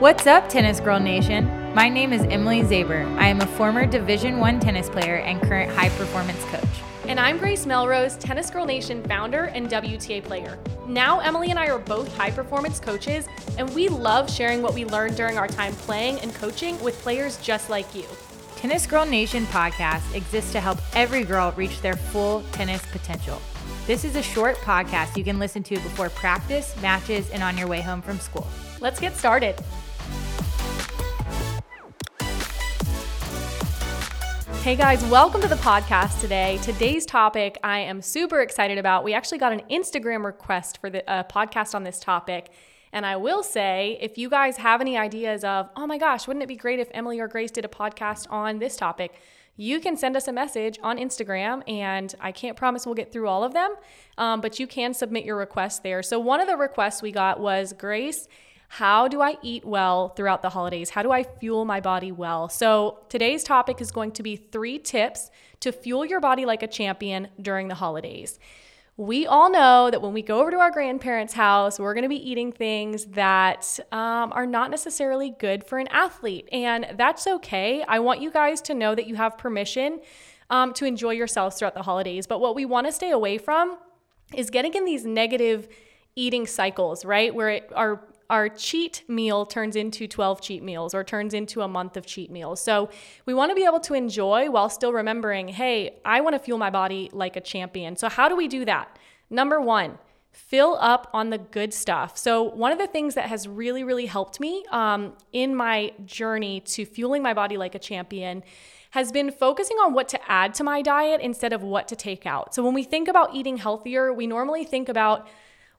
What's up, Tennis Girl Nation? My name is Emily Zaber. I am a former Division One tennis player and current high performance coach. And I'm Grace Melrose, Tennis Girl Nation founder and WTA player. Now, Emily and I are both high performance coaches, and we love sharing what we learned during our time playing and coaching with players just like you. Tennis Girl Nation podcast exists to help every girl reach their full tennis potential. This is a short podcast you can listen to before practice, matches, and on your way home from school. Let's get started. Hey guys, welcome to the podcast today. Today's topic I am super excited about. We actually got an Instagram request for the uh, podcast on this topic. And I will say, if you guys have any ideas of, oh my gosh, wouldn't it be great if Emily or Grace did a podcast on this topic? You can send us a message on Instagram, and I can't promise we'll get through all of them, um, but you can submit your request there. So, one of the requests we got was Grace, how do I eat well throughout the holidays? How do I fuel my body well? So, today's topic is going to be three tips to fuel your body like a champion during the holidays. We all know that when we go over to our grandparents' house, we're going to be eating things that um, are not necessarily good for an athlete. And that's okay. I want you guys to know that you have permission um, to enjoy yourselves throughout the holidays. But what we want to stay away from is getting in these negative eating cycles, right? Where it, our our cheat meal turns into 12 cheat meals or turns into a month of cheat meals. So we want to be able to enjoy while still remembering, hey, I want to fuel my body like a champion. So, how do we do that? Number one, fill up on the good stuff. So, one of the things that has really, really helped me um, in my journey to fueling my body like a champion has been focusing on what to add to my diet instead of what to take out. So, when we think about eating healthier, we normally think about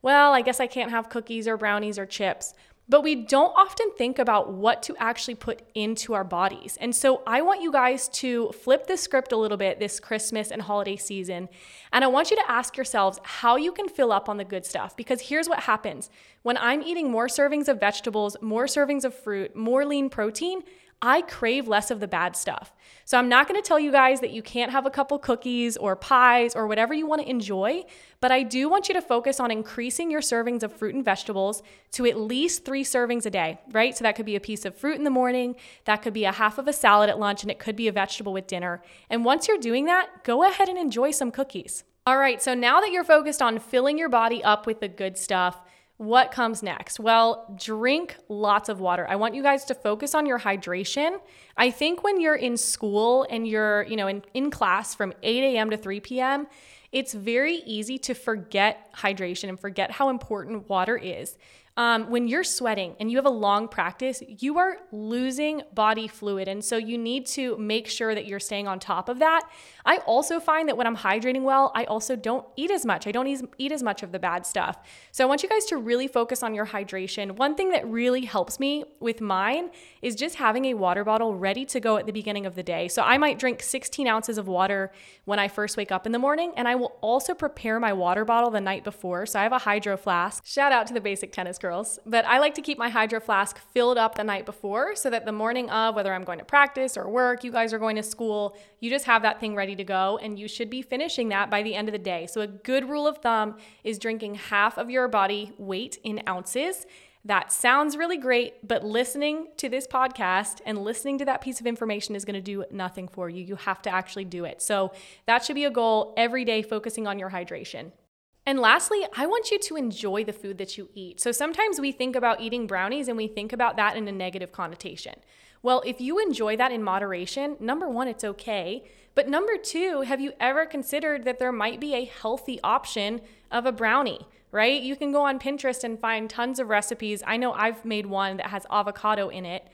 well, I guess I can't have cookies or brownies or chips. But we don't often think about what to actually put into our bodies. And so I want you guys to flip the script a little bit this Christmas and holiday season. And I want you to ask yourselves how you can fill up on the good stuff. Because here's what happens when I'm eating more servings of vegetables, more servings of fruit, more lean protein, I crave less of the bad stuff. So I'm not to tell you guys that you can't have a couple cookies or pies or whatever you want to enjoy, but I do want you to focus on increasing your servings of fruit and vegetables to at least three servings a day, right? So that could be a piece of fruit in the morning, that could be a half of a salad at lunch, and it could be a vegetable with dinner. And once you're doing that, go ahead and enjoy some cookies. All right, so now that you're focused on filling your body up with the good stuff, what comes next? Well, drink lots of water. I want you guys to focus on your hydration. I think when you're in school and you're, you know, in, in class from 8 a.m. to 3 p.m., it's very easy to forget hydration and forget how important water is. Um, when you're sweating and you have a long practice, you are losing body fluid. And so you need to make sure that you're staying on top of that. I also find that when I'm hydrating well, I also don't eat as much. I don't eat, eat as much of the bad stuff. So I want you guys to really focus on your hydration. One thing that really helps me with mine is just having a water bottle ready to go at the beginning of the day. So I might drink 16 ounces of water when I first wake up in the morning, and I will also prepare my water bottle the night before. So I have a hydro flask. Shout out to the basic tennis girls. But I like to keep my hydro flask filled up the night before so that the morning of, whether I'm going to practice or work, you guys are going to school, you just have that thing ready ready to go, and you should be finishing that by the end of the day. So, a good rule of thumb is drinking half of your body weight in ounces. That sounds really great, but listening to this podcast and listening to that piece of information is going to do nothing for you. You have to actually do it. So, that should be a goal every day, focusing on your hydration. And lastly, I want you to enjoy the food that you eat. So sometimes we think about eating brownies and we think about that in a negative connotation. Well, if you enjoy that in moderation, number one, it's okay. But number two, have you ever considered that there might be a healthy option of a brownie? Right? You can go on Pinterest and find tons of recipes. I know I've made one that has avocado in it.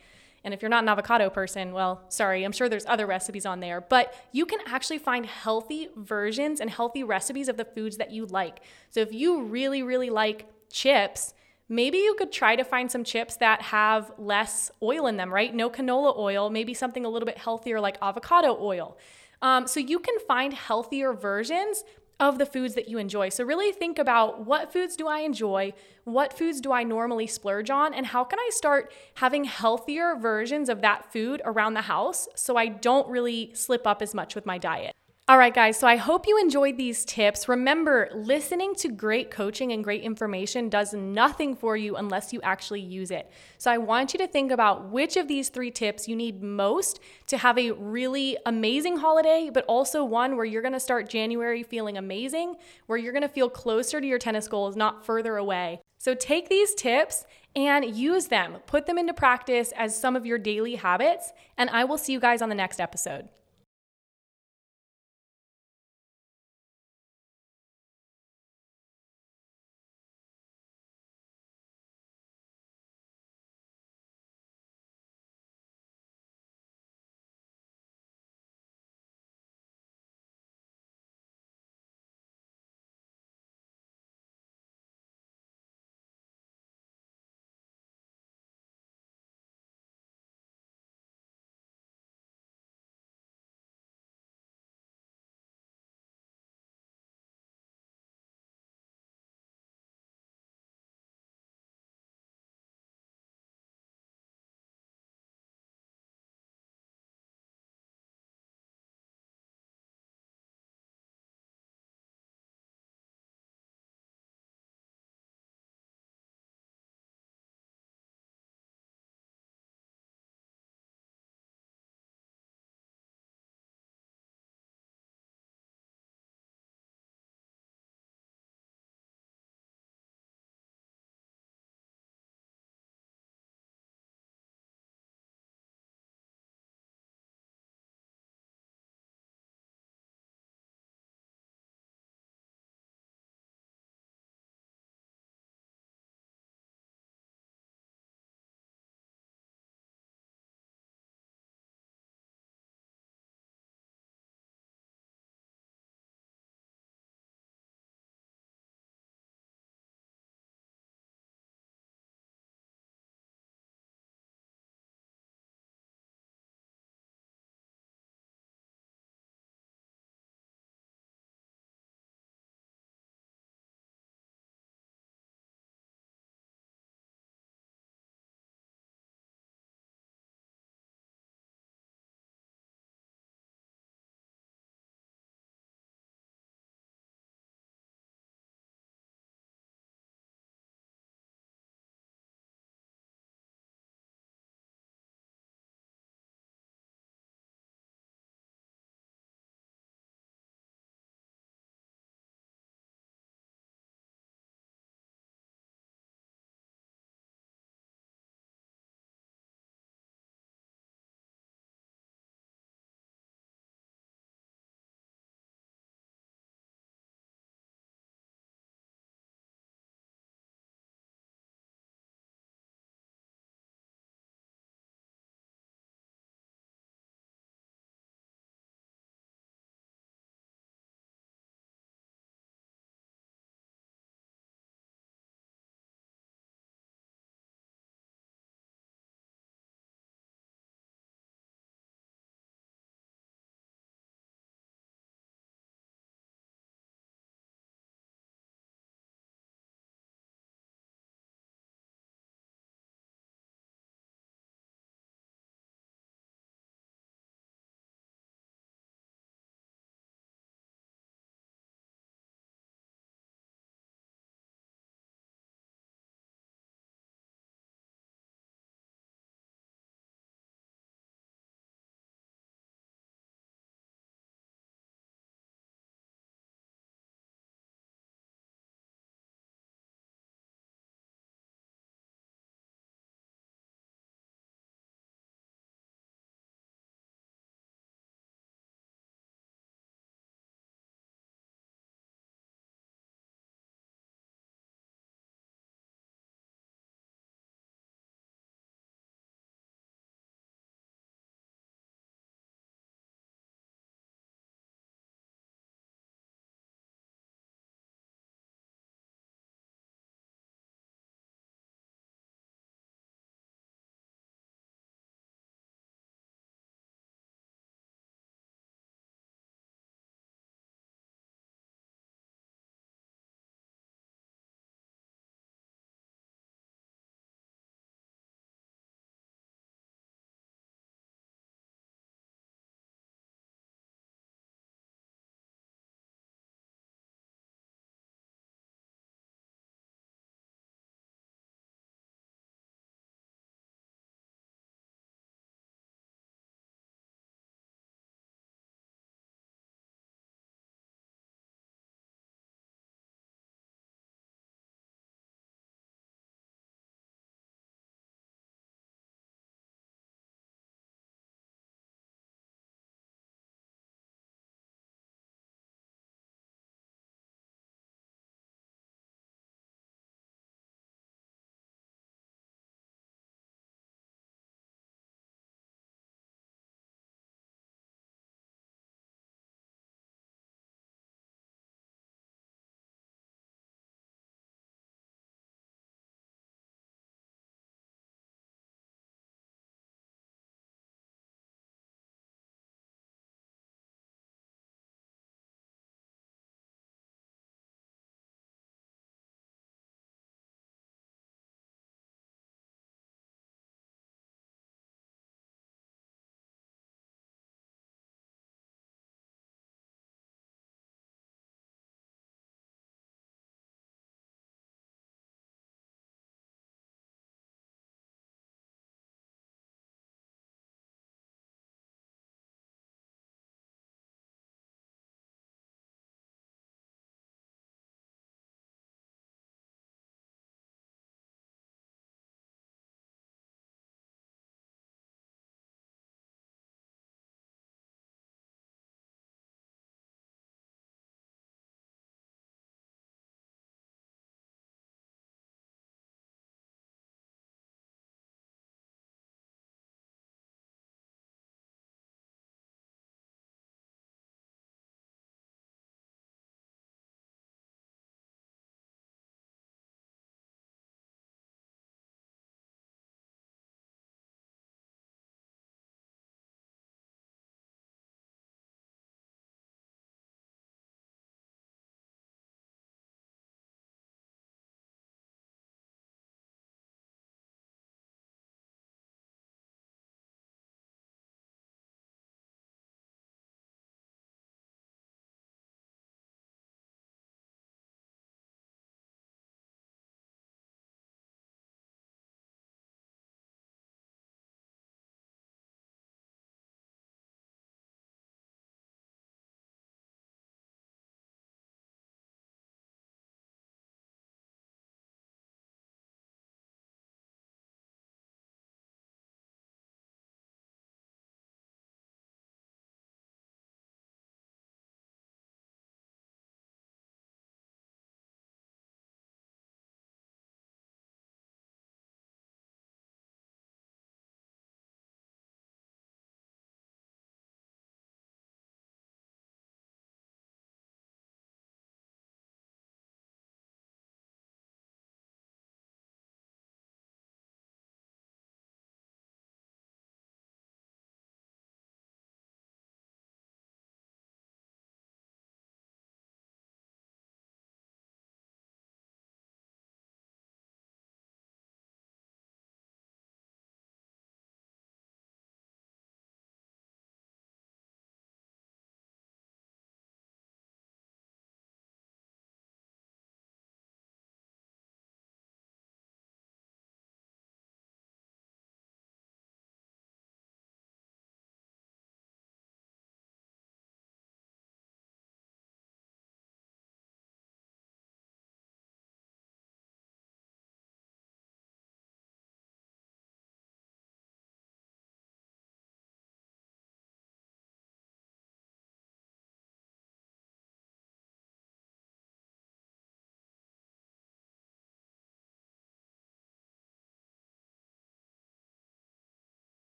And if you're not an avocado person, well, sorry, I'm sure there's other recipes on there, but you can actually find healthy versions and healthy recipes of the foods that you like. So if you really, really like chips, maybe you could try to find some chips that have less oil in them, right? No canola oil, maybe something a little bit healthier like avocado oil. Um, so you can find healthier versions of the foods that you enjoy. So really think about what foods do I enjoy? What foods do I normally splurge on? And how can I start having healthier versions of that food around the house so I don't really slip up as much with my diet? All right, guys, so I hope you enjoyed these tips. Remember, listening to great coaching and great information does nothing for you unless you actually use it. So I want you to think about which of these three tips you need most to have a really amazing holiday, but also one where you're gonna start January feeling amazing, where you're gonna feel closer to your tennis goals, not further away. So take these tips and use them, put them into practice as some of your daily habits, and I will see you guys on the next episode.